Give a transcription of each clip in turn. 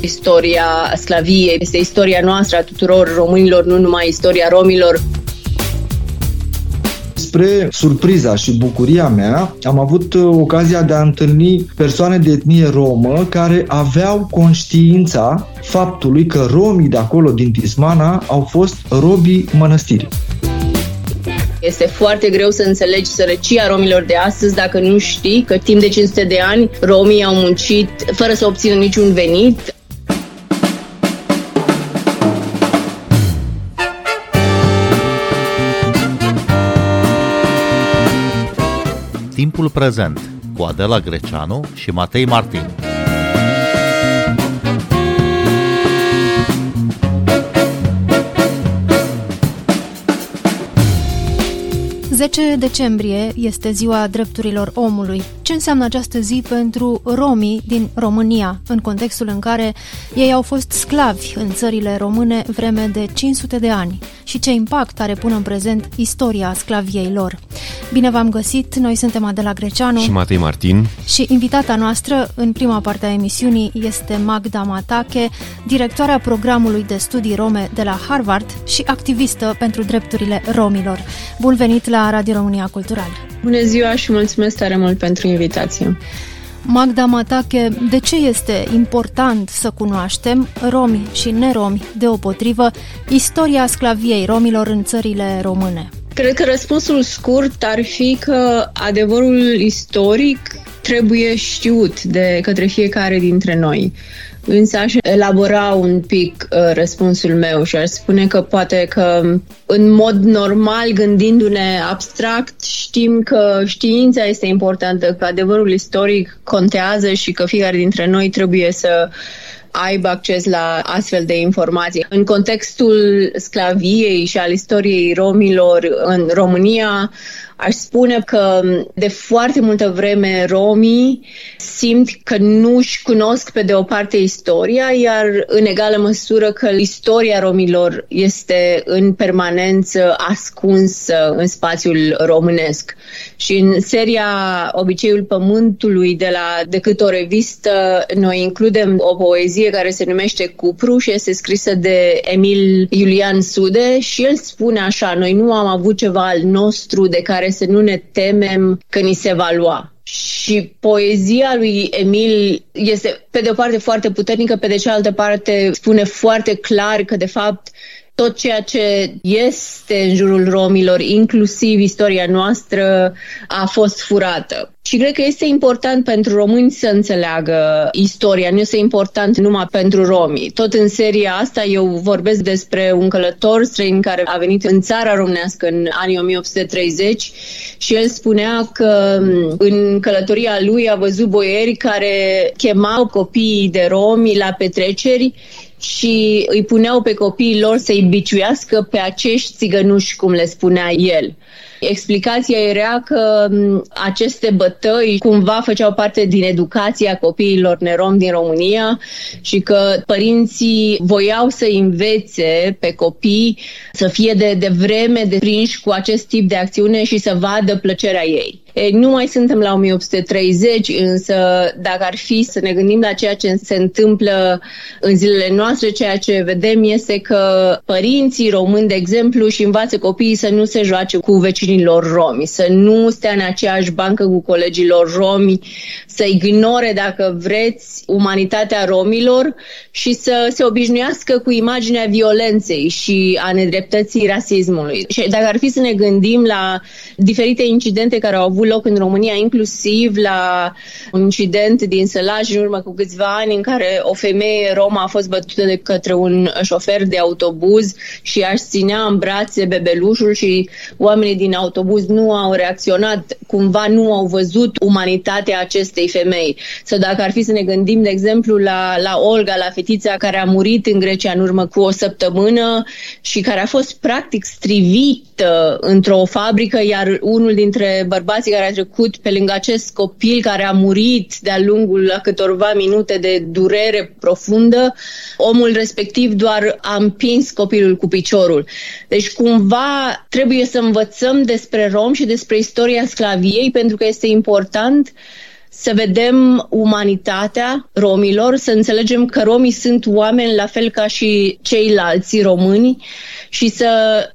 Istoria sclaviei este istoria noastră a tuturor românilor, nu numai istoria romilor spre surpriza și bucuria mea, am avut uh, ocazia de a întâlni persoane de etnie romă care aveau conștiința faptului că romii de acolo, din Tismana, au fost robii mănăstirii. Este foarte greu să înțelegi sărăcia romilor de astăzi dacă nu știi că timp de 500 de ani romii au muncit fără să obțină niciun venit. Timpul prezent cu Adela Greceanu și Matei Martin. 10 decembrie este ziua drepturilor omului. Ce înseamnă această zi pentru romii din România, în contextul în care ei au fost sclavi în țările române vreme de 500 de ani și ce impact are până în prezent istoria sclaviei lor? Bine v-am găsit, noi suntem Adela Greceanu și Matei Martin și invitata noastră în prima parte a emisiunii este Magda Matache, directoarea programului de studii rome de la Harvard și activistă pentru drepturile romilor. Bun venit la Radio România Cultural! Bună ziua și mulțumesc tare mult pentru invitație! Magda Matache, de ce este important să cunoaștem, romi și neromi deopotrivă, istoria sclaviei romilor în țările române? Cred că răspunsul scurt ar fi că adevărul istoric trebuie știut de către fiecare dintre noi. Însă aș elabora un pic uh, răspunsul meu și aș spune că poate că în mod normal, gândindu-ne abstract, știm că știința este importantă, că adevărul istoric contează și că fiecare dintre noi trebuie să aibă acces la astfel de informații. În contextul sclaviei și al istoriei romilor în România, Aș spune că de foarte multă vreme romii simt că nu își cunosc pe de o parte istoria, iar în egală măsură că istoria romilor este în permanență ascunsă în spațiul românesc. Și în seria Obiceiul Pământului de la decât o revistă, noi includem o poezie care se numește Cupru și este scrisă de Emil Iulian Sude și el spune așa, noi nu am avut ceva al nostru de care să nu ne temem că ni se va lua. Și poezia lui Emil este, pe de o parte, foarte puternică, pe de cealaltă parte spune foarte clar că, de fapt, tot ceea ce este în jurul romilor, inclusiv istoria noastră, a fost furată. Și cred că este important pentru români să înțeleagă istoria, nu este important numai pentru romi. Tot în seria asta eu vorbesc despre un călător străin care a venit în țara românească în anii 1830 și el spunea că în călătoria lui a văzut boieri care chemau copiii de romi la petreceri și îi puneau pe copiii lor să-i biciuiască pe acești țigănuși, cum le spunea el. Explicația era că aceste bătăi cumva făceau parte din educația copiilor nerom din România și că părinții voiau să învețe pe copii să fie de, de vreme de prinși cu acest tip de acțiune și să vadă plăcerea ei. E, nu mai suntem la 1830, însă dacă ar fi să ne gândim la ceea ce se întâmplă în zilele noastre, ceea ce vedem este că părinții români, de exemplu, și învață copiii să nu se joace cu vecinilor romi, să nu stea în aceeași bancă cu colegilor romi, să ignore, dacă vreți, umanitatea romilor și să se obișnuiască cu imaginea violenței și a nedreptății rasismului. Și dacă ar fi să ne gândim la diferite incidente care au avut avut loc în România, inclusiv la un incident din Sălaj în urmă cu câțiva ani în care o femeie romă a fost bătută de către un șofer de autobuz și aș ținea în brațe bebelușul și oamenii din autobuz nu au reacționat, cumva nu au văzut umanitatea acestei femei. Sau dacă ar fi să ne gândim, de exemplu, la, la Olga, la fetița care a murit în Grecia în urmă cu o săptămână și care a fost practic strivită într-o fabrică, iar unul dintre bărbații care a trecut pe lângă acest copil care a murit de-a lungul a câtorva minute de durere profundă, omul respectiv doar a împins copilul cu piciorul. Deci cumva trebuie să învățăm despre rom și despre istoria sclaviei pentru că este important să vedem umanitatea romilor, să înțelegem că romii sunt oameni la fel ca și ceilalți români și să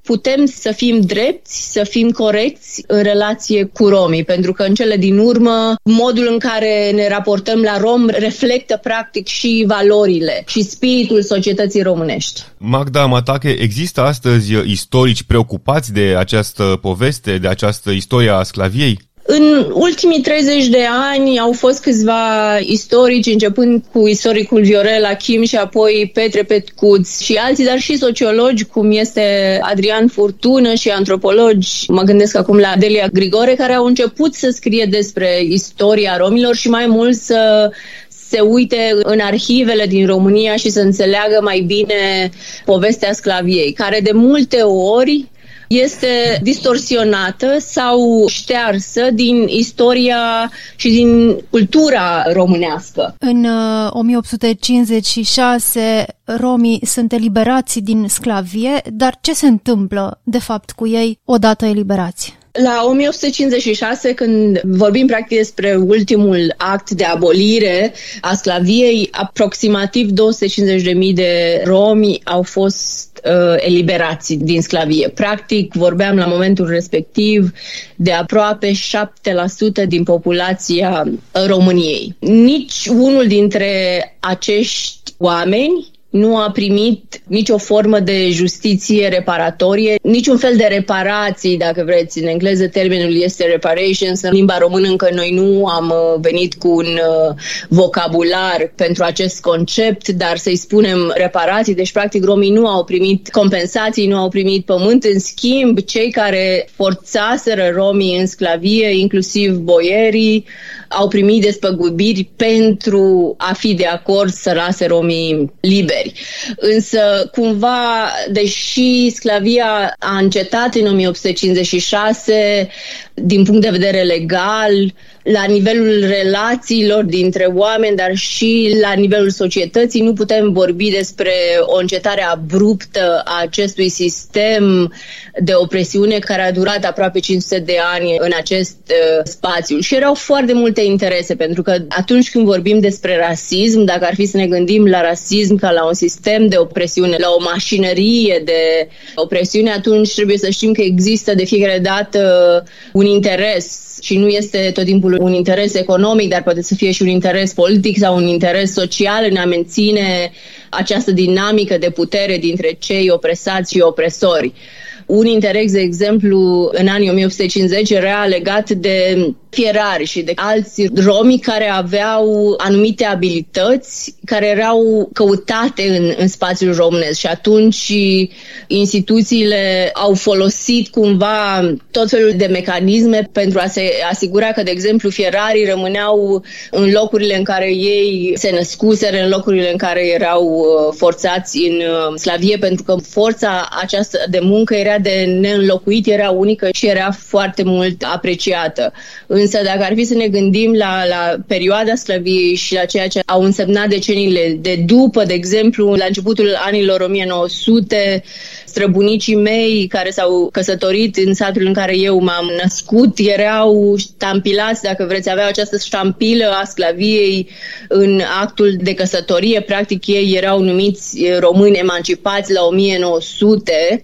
putem să fim drepți, să fim corecți în relație cu romii, pentru că în cele din urmă modul în care ne raportăm la rom reflectă practic și valorile și spiritul societății românești. Magda Matache, există astăzi istorici preocupați de această poveste, de această istorie a sclaviei? În ultimii 30 de ani au fost câțiva istorici, începând cu istoricul Viorel Achim și apoi Petre Petcuț și alții, dar și sociologi, cum este Adrian Furtună și antropologi, mă gândesc acum la Delia Grigore, care au început să scrie despre istoria romilor și mai mult să se uite în arhivele din România și să înțeleagă mai bine povestea sclaviei, care de multe ori este distorsionată sau ștearsă din istoria și din cultura românească. În 1856 uh, romii sunt eliberați din sclavie, dar ce se întâmplă de fapt cu ei odată eliberați? La 1856, când vorbim practic despre ultimul act de abolire a sclaviei, aproximativ 250.000 de romi au fost uh, eliberați din sclavie. Practic, vorbeam la momentul respectiv de aproape 7% din populația României. Nici unul dintre acești oameni nu a primit nicio formă de justiție reparatorie, niciun fel de reparații, dacă vreți. În engleză termenul este reparations, în limba română încă noi nu am uh, venit cu un uh, vocabular pentru acest concept, dar să-i spunem reparații, deci practic romii nu au primit compensații, nu au primit pământ, în schimb cei care forțaseră romii în sclavie, inclusiv boierii, au primit despăgubiri pentru a fi de acord să lase romii liberi. Însă, cumva, deși sclavia a încetat în 1856, din punct de vedere legal, la nivelul relațiilor dintre oameni, dar și la nivelul societății. Nu putem vorbi despre o încetare abruptă a acestui sistem de opresiune care a durat aproape 500 de ani în acest uh, spațiu. Și erau foarte multe interese, pentru că atunci când vorbim despre rasism, dacă ar fi să ne gândim la rasism ca la un sistem de opresiune, la o mașinărie de opresiune, atunci trebuie să știm că există de fiecare dată un interes și nu este tot timpul un interes economic, dar poate să fie și un interes politic sau un interes social în a menține această dinamică de putere dintre cei opresați și opresori. Un interes, de exemplu, în anii 1850 era legat de fierari și de alți romi care aveau anumite abilități care erau căutate în, în spațiul românesc și atunci instituțiile au folosit cumva tot felul de mecanisme pentru a se asigura că, de exemplu, fierarii rămâneau în locurile în care ei se născuseră, în locurile în care erau uh, forțați în uh, slavie, pentru că forța aceasta de muncă era de neînlocuit, era unică și era foarte mult apreciată. În Însă dacă ar fi să ne gândim la, la perioada sclaviei și la ceea ce au însemnat deceniile de după, de exemplu, la începutul anilor 1900, străbunicii mei care s-au căsătorit în satul în care eu m-am născut erau ștampilați, dacă vreți, aveau această ștampilă a sclaviei în actul de căsătorie. Practic ei erau numiți români emancipați la 1900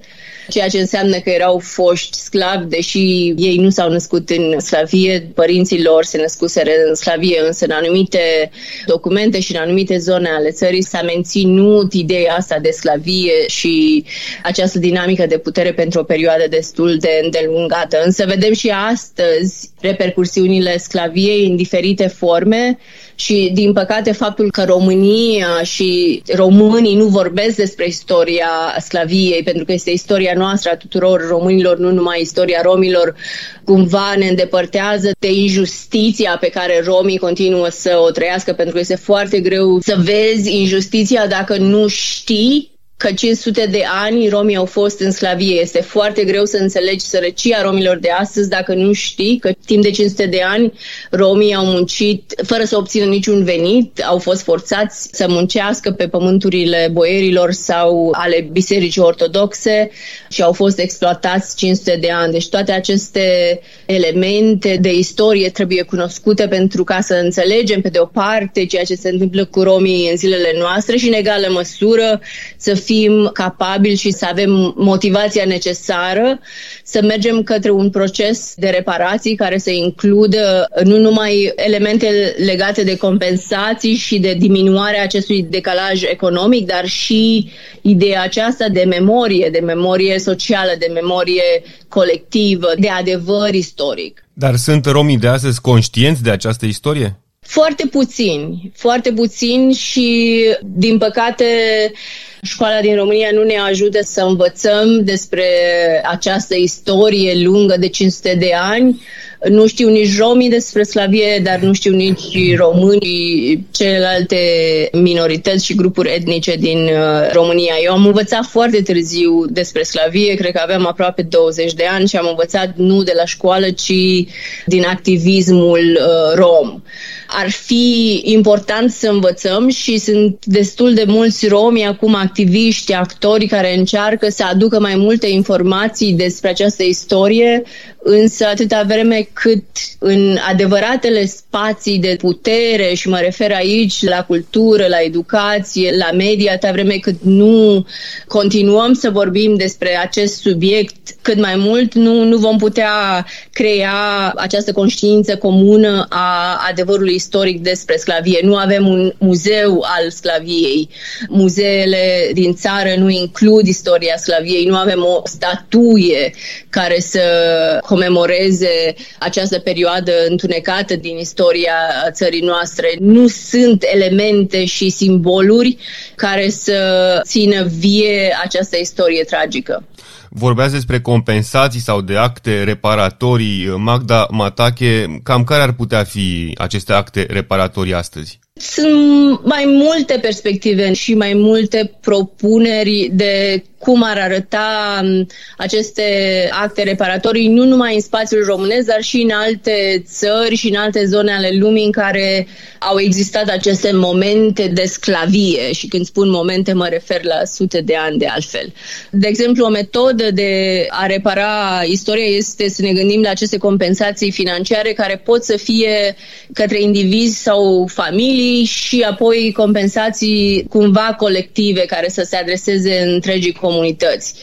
ceea ce înseamnă că erau foști sclavi, deși ei nu s-au născut în sclavie, părinții lor se născuseră în sclavie, însă în anumite documente și în anumite zone ale țării s-a menținut ideea asta de sclavie și această dinamică de putere pentru o perioadă destul de îndelungată. Însă vedem și astăzi repercursiunile sclaviei în diferite forme și, din păcate, faptul că România și românii nu vorbesc despre istoria sclaviei, pentru că este istoria noastră a tuturor românilor, nu numai istoria romilor, cumva ne îndepărtează de injustiția pe care romii continuă să o trăiască, pentru că este foarte greu să vezi injustiția dacă nu știi că 500 de ani romii au fost în sclavie. Este foarte greu să înțelegi sărăcia romilor de astăzi dacă nu știi că timp de 500 de ani romii au muncit fără să obțină niciun venit, au fost forțați să muncească pe pământurile boierilor sau ale bisericii ortodoxe și au fost exploatați 500 de ani. Deci toate aceste elemente de istorie trebuie cunoscute pentru ca să înțelegem pe de o parte ceea ce se întâmplă cu romii în zilele noastre și în egală măsură să fim capabili și să avem motivația necesară să mergem către un proces de reparații care să includă nu numai elemente legate de compensații și de diminuarea acestui decalaj economic, dar și ideea aceasta de memorie, de memorie socială, de memorie colectivă, de adevăr istoric. Dar sunt romii de astăzi conștienți de această istorie? Foarte puțini, foarte puțini și, din păcate, școala din România nu ne ajută să învățăm despre această istorie lungă de 500 de ani. Nu știu nici romii despre slavie, dar nu știu nici românii, celelalte minorități și grupuri etnice din uh, România. Eu am învățat foarte târziu despre slavie, cred că aveam aproape 20 de ani și am învățat nu de la școală, ci din activismul uh, rom ar fi important să învățăm și sunt destul de mulți romi acum activiști, actori care încearcă să aducă mai multe informații despre această istorie, însă atâta vreme cât în adevăratele spații de putere și mă refer aici la cultură, la educație, la media, atâta vreme cât nu continuăm să vorbim despre acest subiect cât mai mult, nu, nu vom putea crea această conștiință comună a adevărului istoric despre sclavie. Nu avem un muzeu al sclaviei. Muzeele din țară nu includ istoria sclaviei. Nu avem o statuie care să comemoreze această perioadă întunecată din istoria țării noastre. Nu sunt elemente și simboluri care să țină vie această istorie tragică. Vorbeați despre compensații sau de acte reparatorii. Magda Matache, cam care ar putea fi aceste acte reparatorii astăzi? Sunt mai multe perspective și mai multe propuneri de cum ar arăta aceste acte reparatorii, nu numai în spațiul românesc, dar și în alte țări și în alte zone ale lumii în care au existat aceste momente de sclavie. Și când spun momente, mă refer la sute de ani de altfel. De exemplu, o metodă de a repara istoria este să ne gândim la aceste compensații financiare care pot să fie către indivizi sau familii și apoi compensații cumva colective care să se adreseze întregii comunități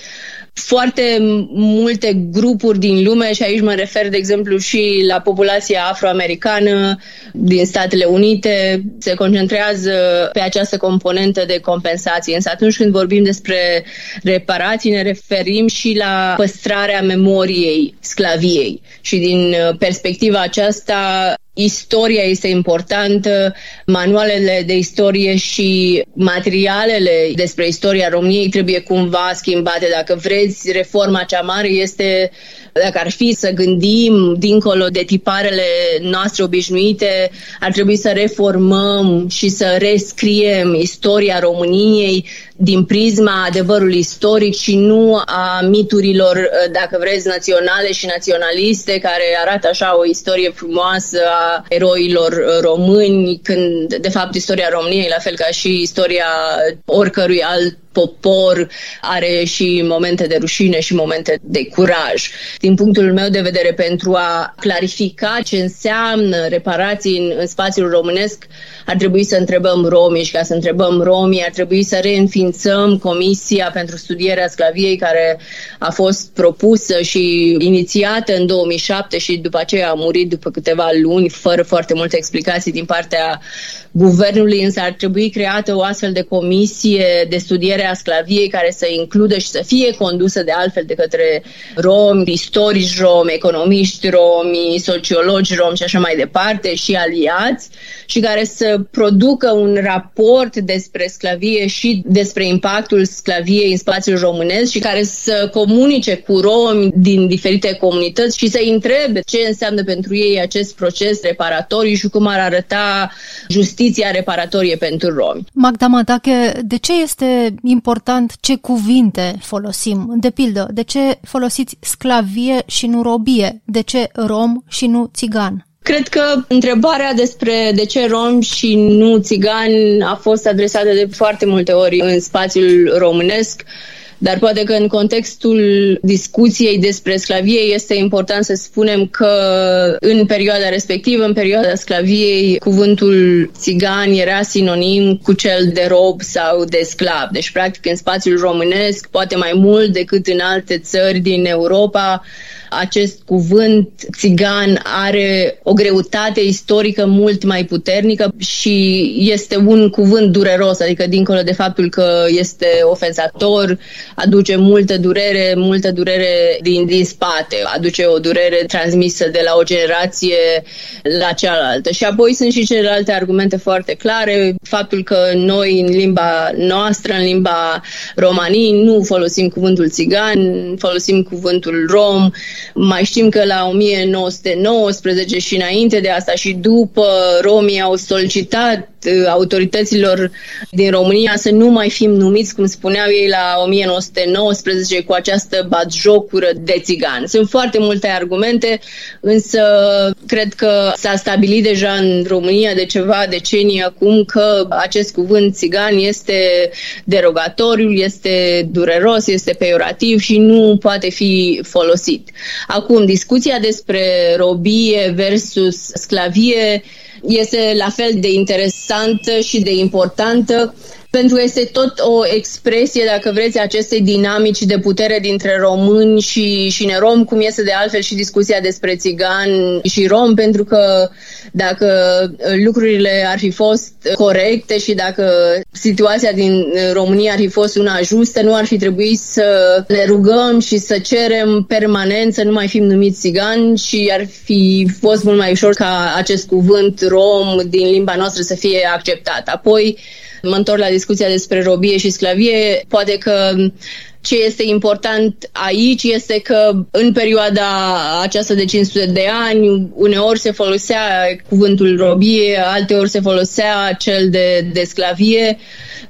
foarte multe grupuri din lume și aici mă refer, de exemplu, și la populația afroamericană din Statele Unite, se concentrează pe această componentă de compensație. Însă atunci când vorbim despre reparații, ne referim și la păstrarea memoriei sclaviei. Și din perspectiva aceasta, istoria este importantă, manualele de istorie și materialele despre istoria României trebuie cumva schimbate. Dacă vreți, reforma cea mare este dacă ar fi să gândim dincolo de tiparele noastre obișnuite, ar trebui să reformăm și să rescriem istoria României din prisma adevărului istoric și nu a miturilor, dacă vreți, naționale și naționaliste, care arată așa o istorie frumoasă a eroilor români, când, de fapt, istoria României, la fel ca și istoria oricărui alt popor are și momente de rușine și momente de curaj. Din punctul meu de vedere, pentru a clarifica ce înseamnă reparații în, în spațiul românesc, ar trebui să întrebăm romii și ca să întrebăm romii ar trebui să reînființăm Comisia pentru studierea sclaviei care a fost propusă și inițiată în 2007 și după aceea a murit după câteva luni fără foarte multe explicații din partea guvernului, însă ar trebui creată o astfel de comisie de studiere a sclaviei care să includă și să fie condusă de altfel de către romi, istorici romi, economiști romi, sociologi romi și așa mai departe și aliați și care să producă un raport despre sclavie și despre impactul sclaviei în spațiul românesc și care să comunice cu romi din diferite comunități și să întrebe ce înseamnă pentru ei acest proces reparatoriu și cum ar arăta justiția reparatorie pentru romi. Magda Matache, de ce este important important ce cuvinte folosim. De pildă, de ce folosiți sclavie și nu robie? De ce rom și nu țigan? Cred că întrebarea despre de ce rom și nu țigani a fost adresată de foarte multe ori în spațiul românesc. Dar poate că în contextul discuției despre sclavie este important să spunem că în perioada respectivă, în perioada sclaviei, cuvântul țigan era sinonim cu cel de rob sau de sclav. Deci, practic, în spațiul românesc, poate mai mult decât în alte țări din Europa, acest cuvânt țigan are o greutate istorică mult mai puternică și este un cuvânt dureros, adică dincolo de faptul că este ofensator, aduce multă durere, multă durere din, din spate, aduce o durere transmisă de la o generație la cealaltă. Și apoi sunt și celelalte argumente foarte clare, faptul că noi în limba noastră, în limba romanii, nu folosim cuvântul țigan, folosim cuvântul rom, mai știm că la 1919 și înainte de asta și după romii au solicitat uh, autorităților din România să nu mai fim numiți, cum spuneau ei la 1919, cu această batjocură de țigan. Sunt foarte multe argumente, însă cred că s-a stabilit deja în România de ceva decenii acum că acest cuvânt țigan este derogatoriu, este dureros, este peiorativ și nu poate fi folosit. Acum, discuția despre robie versus sclavie este la fel de interesantă și de importantă pentru că este tot o expresie, dacă vreți, acestei dinamici de putere dintre români și, și nerom, cum este de altfel și discuția despre țigan și rom, pentru că dacă lucrurile ar fi fost corecte și dacă situația din România ar fi fost una justă, nu ar fi trebuit să ne rugăm și să cerem permanent să nu mai fim numiți țigani și ar fi fost mult mai ușor ca acest cuvânt rom din limba noastră să fie acceptat. Apoi, mă întorc la discuția despre robie și sclavie, poate că ce este important aici este că în perioada aceasta de 500 de ani, uneori se folosea cuvântul robie, alteori se folosea cel de, de sclavie,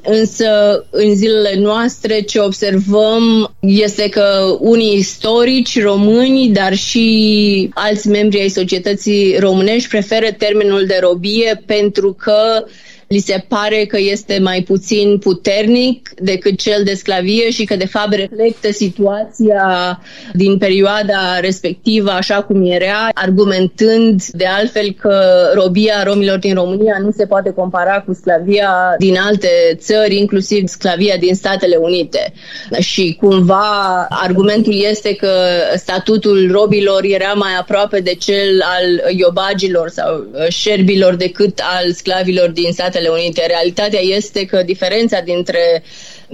însă în zilele noastre ce observăm este că unii istorici români, dar și alți membri ai societății românești preferă termenul de robie pentru că li se pare că este mai puțin puternic decât cel de sclavie și că de fapt reflectă situația din perioada respectivă așa cum era, argumentând de altfel că robia romilor din România nu se poate compara cu sclavia din alte țări, inclusiv sclavia din Statele Unite. Și cumva argumentul este că statutul robilor era mai aproape de cel al iobagilor sau șerbilor decât al sclavilor din Statele Statele Unite. Realitatea este că diferența dintre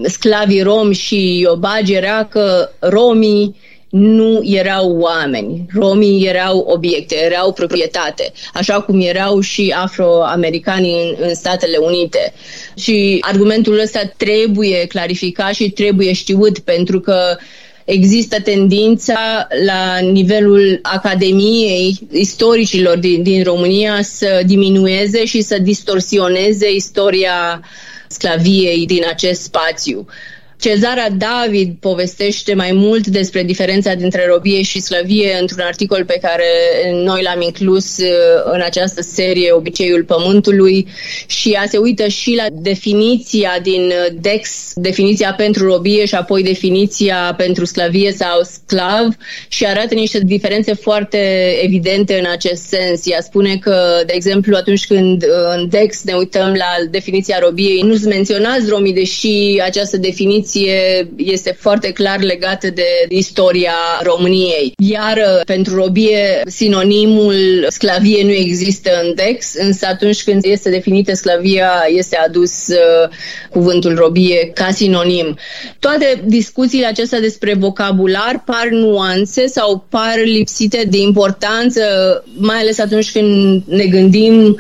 sclavii romi și iobagi era că romii nu erau oameni. Romii erau obiecte, erau proprietate, așa cum erau și afroamericanii în, în Statele Unite. Și argumentul ăsta trebuie clarificat și trebuie știut pentru că există tendința la nivelul Academiei istoricilor din, din România să diminueze și să distorsioneze istoria sclaviei din acest spațiu. Cezara David povestește mai mult despre diferența dintre robie și slăvie într-un articol pe care noi l-am inclus uh, în această serie Obiceiul Pământului și a se uită și la definiția din uh, Dex, definiția pentru robie și apoi definiția pentru sclavie sau sclav și arată niște diferențe foarte evidente în acest sens. Ea spune că, de exemplu, atunci când uh, în Dex ne uităm la definiția robiei, nu sunt menționați romii, deși această definiție tradiție este foarte clar legată de istoria României. Iar uh, pentru robie, sinonimul sclavie nu există în Dex, însă atunci când este definită sclavia, este adus uh, cuvântul robie ca sinonim. Toate discuțiile acestea despre vocabular par nuanțe sau par lipsite de importanță, mai ales atunci când ne gândim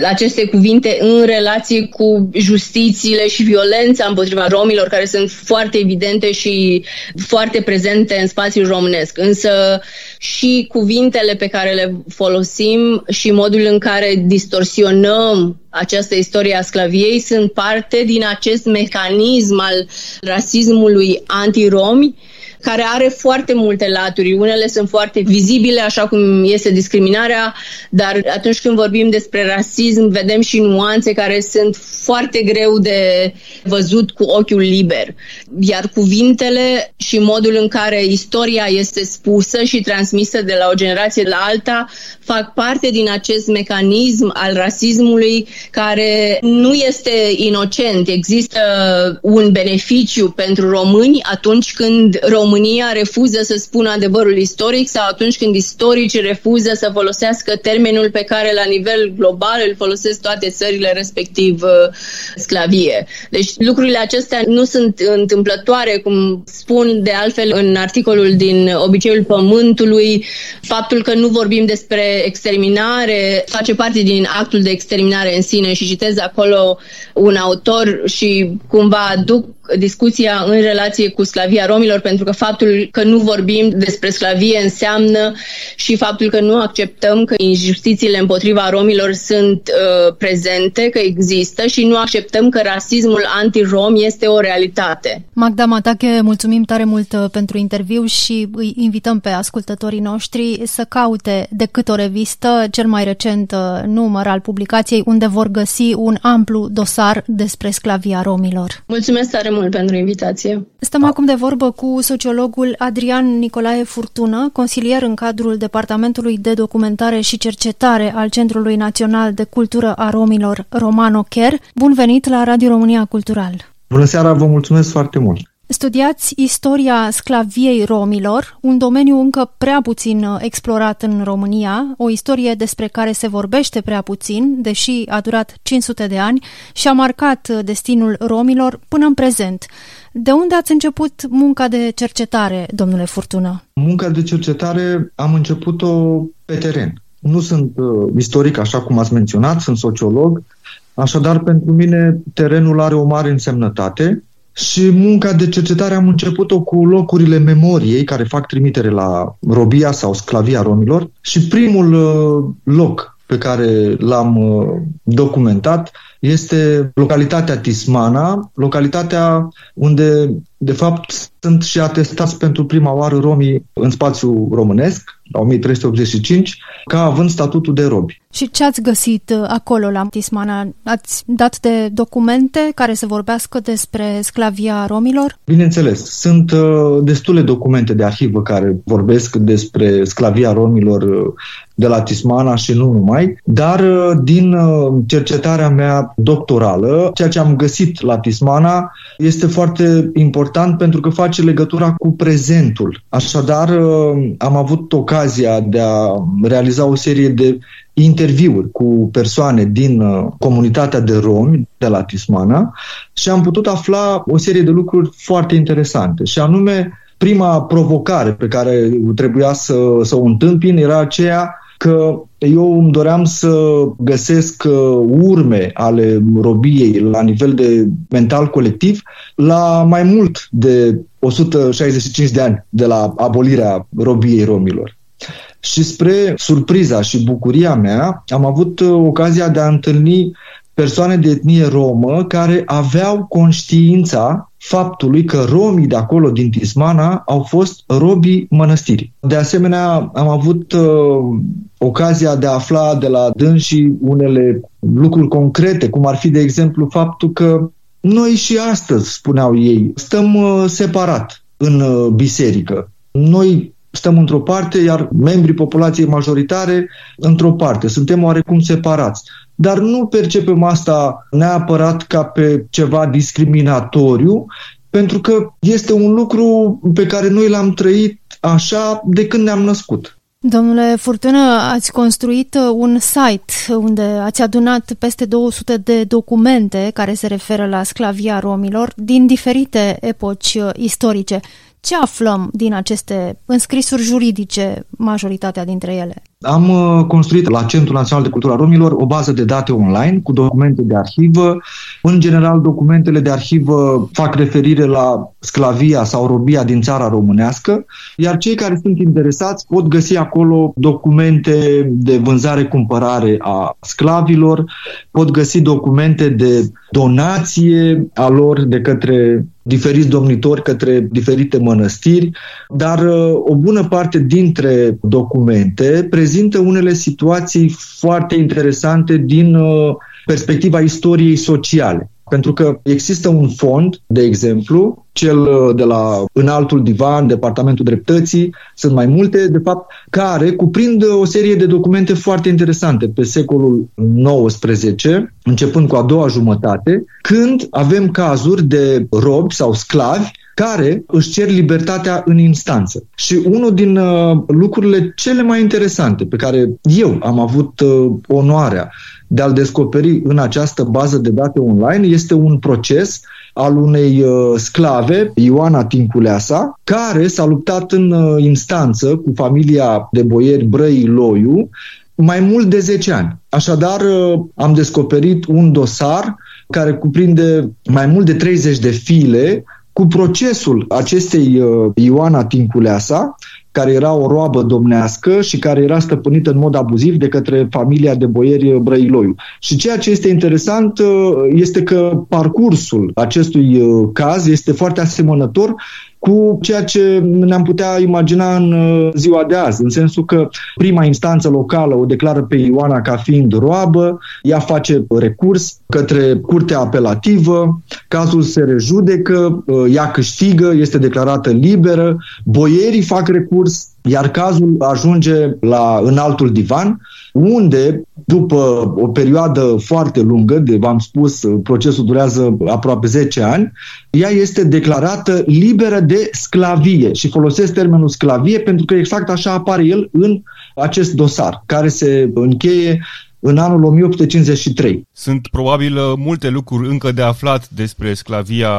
aceste cuvinte în relație cu justițiile și violența împotriva romilor, care sunt foarte evidente și foarte prezente în spațiul românesc. Însă și cuvintele pe care le folosim și modul în care distorsionăm această istorie a sclaviei sunt parte din acest mecanism al rasismului antiromi care are foarte multe laturi. Unele sunt foarte vizibile, așa cum este discriminarea, dar atunci când vorbim despre rasism, vedem și nuanțe care sunt foarte greu de văzut cu ochiul liber. Iar cuvintele și modul în care istoria este spusă și transmisă de la o generație la alta fac parte din acest mecanism al rasismului care nu este inocent. Există un beneficiu pentru români atunci când România refuză să spună adevărul istoric sau atunci când istoricii refuză să folosească termenul pe care la nivel global îl folosesc toate țările, respectiv uh, sclavie. Deci lucrurile acestea nu sunt întâmplătoare, cum spun de altfel în articolul din Obiceiul Pământului, faptul că nu vorbim despre exterminare face parte din actul de exterminare în sine și citez acolo un autor și cumva aduc discuția în relație cu sclavia romilor, pentru că faptul că nu vorbim despre sclavie înseamnă și faptul că nu acceptăm că injustițiile împotriva romilor sunt uh, prezente, că există și nu acceptăm că rasismul anti-rom este o realitate. Magda Matache, mulțumim tare mult uh, pentru interviu și îi invităm pe ascultătorii noștri să caute decât o revistă, cel mai recent uh, număr al publicației, unde vor găsi un amplu dosar despre sclavia romilor. Mulțumesc tare mult pentru invitație. Stăm acum de vorbă cu sociologul Adrian Nicolae Furtună, consilier în cadrul Departamentului de Documentare și Cercetare al Centrului Național de Cultură a Romilor Romano Cher. Bun venit la Radio România Cultural! Bună seara, vă mulțumesc foarte mult! Studiați istoria sclaviei romilor, un domeniu încă prea puțin uh, explorat în România, o istorie despre care se vorbește prea puțin, deși a durat 500 de ani și a marcat uh, destinul romilor până în prezent. De unde ați început munca de cercetare, domnule Furtună? Munca de cercetare am început-o pe teren. Nu sunt uh, istoric, așa cum ați menționat, sunt sociolog, așadar pentru mine terenul are o mare însemnătate și munca de cercetare am început-o cu locurile memoriei care fac trimitere la robia sau sclavia romilor. Și primul uh, loc pe care l-am uh, documentat este localitatea Tismana, localitatea unde, de fapt, sunt și atestați pentru prima oară romii în spațiu românesc, la 1385, ca având statutul de robi. Și ce ați găsit uh, acolo la Tismana? Ați dat de documente care să vorbească despre sclavia romilor? Bineînțeles, sunt uh, destule documente de arhivă care vorbesc despre sclavia romilor uh, de la Tismana și nu numai, dar uh, din uh, cercetarea mea doctorală, ceea ce am găsit la Tismana este foarte important pentru că face legătura cu prezentul. Așadar, uh, am avut ocazia de a realiza o serie de interviuri cu persoane din comunitatea de romi de la Tismana și am putut afla o serie de lucruri foarte interesante și anume prima provocare pe care trebuia să, să o întâmpin era aceea că eu îmi doream să găsesc uh, urme ale robiei la nivel de mental colectiv la mai mult de 165 de ani de la abolirea robiei romilor. Și spre surpriza și bucuria mea, am avut uh, ocazia de a întâlni persoane de etnie romă care aveau conștiința faptului că romii de acolo din Tismana au fost robii mănăstirii. De asemenea, am avut uh, ocazia de a afla de la dânsii unele lucruri concrete, cum ar fi, de exemplu, faptul că noi și astăzi, spuneau ei, stăm uh, separat în uh, biserică. Noi stăm într-o parte, iar membrii populației majoritare într-o parte. Suntem oarecum separați dar nu percepem asta neapărat ca pe ceva discriminatoriu, pentru că este un lucru pe care noi l-am trăit așa de când ne-am născut. Domnule Furtună, ați construit uh, un site unde ați adunat peste 200 de documente care se referă la sclavia romilor din diferite epoci uh, istorice. Ce aflăm din aceste înscrisuri juridice, majoritatea dintre ele? Am uh, construit la Centrul Național de Cultura Romilor o bază de date online cu documente de arhivă. În general, documentele de arhivă fac referire la sclavia sau robia din țara românească, iar cei care sunt interesați pot găsi acolo documente de vânzare-cumpărare a sclavilor, pot găsi documente de donație a lor de către diferiți domnitori către diferite mănăstiri, dar uh, o bună parte dintre documente prezintă unele situații foarte interesante din uh, perspectiva istoriei sociale. Pentru că există un fond, de exemplu, cel uh, de la înaltul divan, Departamentul Dreptății, sunt mai multe, de fapt, care cuprind o serie de documente foarte interesante pe secolul XIX, începând cu a doua jumătate, când avem cazuri de robi sau sclavi care își cer libertatea în instanță. Și unul din uh, lucrurile cele mai interesante pe care eu am avut uh, onoarea de a-l descoperi în această bază de date online este un proces al unei uh, sclave, Ioana Tinculeasa, care s-a luptat în uh, instanță cu familia de boieri Brăi Loiu mai mult de 10 ani. Așadar, uh, am descoperit un dosar care cuprinde mai mult de 30 de file cu procesul acestei Ioana Tinculeasa, care era o roabă domnească și care era stăpânită în mod abuziv de către familia de boieri Brăiloiu. Și ceea ce este interesant uh, este că parcursul acestui uh, caz este foarte asemănător cu ceea ce ne-am putea imagina în uh, ziua de azi, în sensul că prima instanță locală o declară pe Ioana ca fiind roabă, ea face recurs către curtea apelativă, cazul se rejudecă, uh, ea câștigă, este declarată liberă, boierii fac recurs, iar cazul ajunge la înaltul divan, unde, după o perioadă foarte lungă, de v-am spus, procesul durează aproape 10 ani, ea este declarată liberă de sclavie și folosesc termenul sclavie pentru că exact așa apare el în acest dosar, care se încheie în anul 1853. Sunt probabil uh, multe lucruri încă de aflat despre sclavia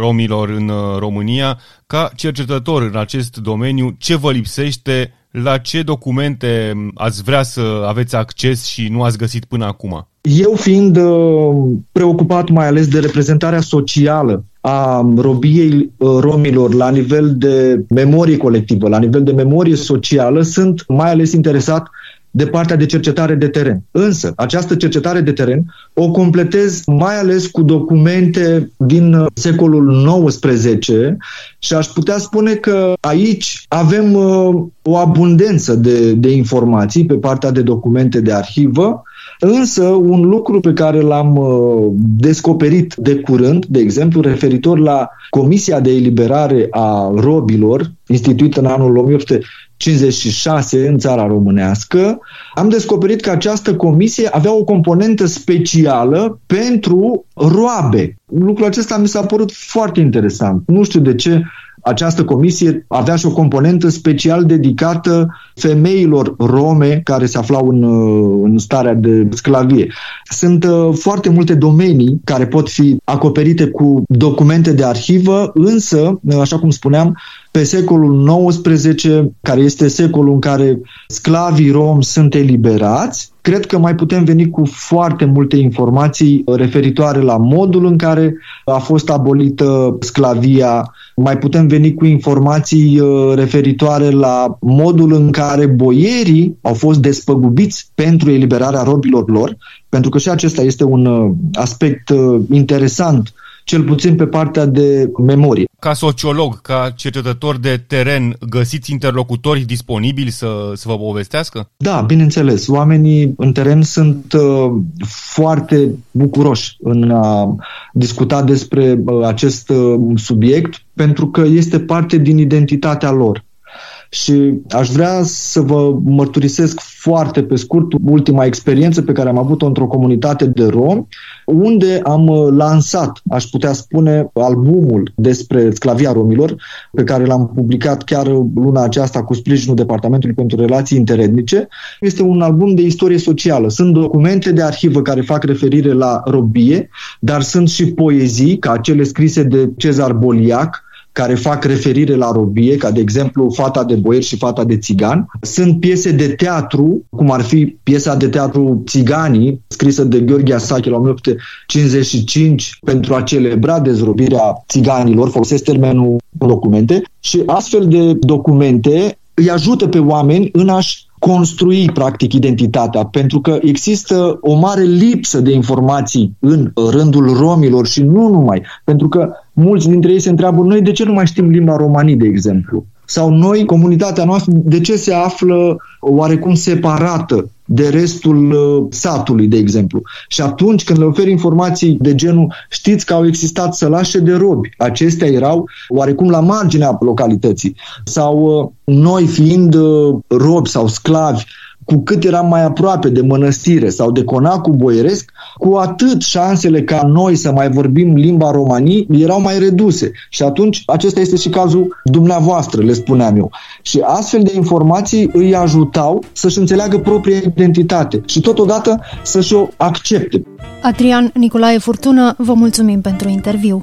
romilor în uh, România. Ca cercetător în acest domeniu, ce vă lipsește? La ce documente ați vrea să aveți acces și nu ați găsit până acum? Eu fiind uh, preocupat mai ales de reprezentarea socială a robiei romilor la nivel de memorie colectivă, la nivel de memorie socială, sunt mai ales interesat de partea de cercetare de teren. Însă, această cercetare de teren o completez mai ales cu documente din uh, secolul XIX și aș putea spune că aici avem uh, o abundență de, de informații pe partea de documente de arhivă, Însă, un lucru pe care l-am uh, descoperit de curând, de exemplu, referitor la Comisia de Eliberare a Robilor, instituită în anul 1856 în țara românească, am descoperit că această comisie avea o componentă specială pentru roabe. Lucrul acesta mi s-a părut foarte interesant. Nu știu de ce această comisie avea și o componentă special dedicată femeilor rome care se aflau în, uh, în starea de sclavie. Sunt uh, foarte multe domenii care pot fi acoperite cu documente de arhivă, însă, uh, așa cum spuneam, pe secolul XIX, care este secolul în care sclavii romi sunt eliberați, cred că mai putem veni cu foarte multe informații referitoare la modul în care a fost abolită sclavia, mai putem veni cu informații uh, referitoare la modul în care boierii au fost despăgubiți pentru eliberarea robilor lor, pentru că și acesta este un uh, aspect uh, interesant cel puțin pe partea de memorie. Ca sociolog, ca cercetător de teren, găsiți interlocutori disponibili să, să vă povestească? Da, bineînțeles. Oamenii în teren sunt uh, foarte bucuroși în a discuta despre uh, acest uh, subiect pentru că este parte din identitatea lor și aș vrea să vă mărturisesc foarte pe scurt ultima experiență pe care am avut-o într-o comunitate de romi, unde am uh, lansat, aș putea spune, albumul despre sclavia romilor, pe care l-am publicat chiar luna aceasta cu sprijinul Departamentului pentru Relații Interetnice. Este un album de istorie socială. Sunt documente de arhivă care fac referire la robie, dar sunt și poezii, ca cele scrise de Cezar Boliac, care fac referire la robie, ca de exemplu Fata de boier și Fata de țigan. Sunt piese de teatru, cum ar fi piesa de teatru Țiganii, scrisă de Gheorghe Asache la 1855 pentru a celebra dezrobirea țiganilor, folosesc termenul documente, și astfel de documente îi ajută pe oameni în a-și construi, practic, identitatea, pentru că există o mare lipsă de informații în rândul romilor și nu numai, pentru că mulți dintre ei se întreabă, noi de ce nu mai știm limba romanii, de exemplu? Sau noi, comunitatea noastră, de ce se află oarecum separată de restul uh, satului, de exemplu. Și atunci când le oferi informații de genul, știți că au existat sălașe de robi, acestea erau oarecum la marginea localității. Sau uh, noi fiind uh, robi sau sclavi, cu cât eram mai aproape de mănăstire sau de conacul boieresc, cu atât șansele ca noi să mai vorbim limba romanii erau mai reduse. Și atunci acesta este și cazul dumneavoastră, le spuneam eu. Și astfel de informații îi ajutau să-și înțeleagă propria identitate și totodată să-și o accepte. Adrian Nicolae Furtună, vă mulțumim pentru interviu.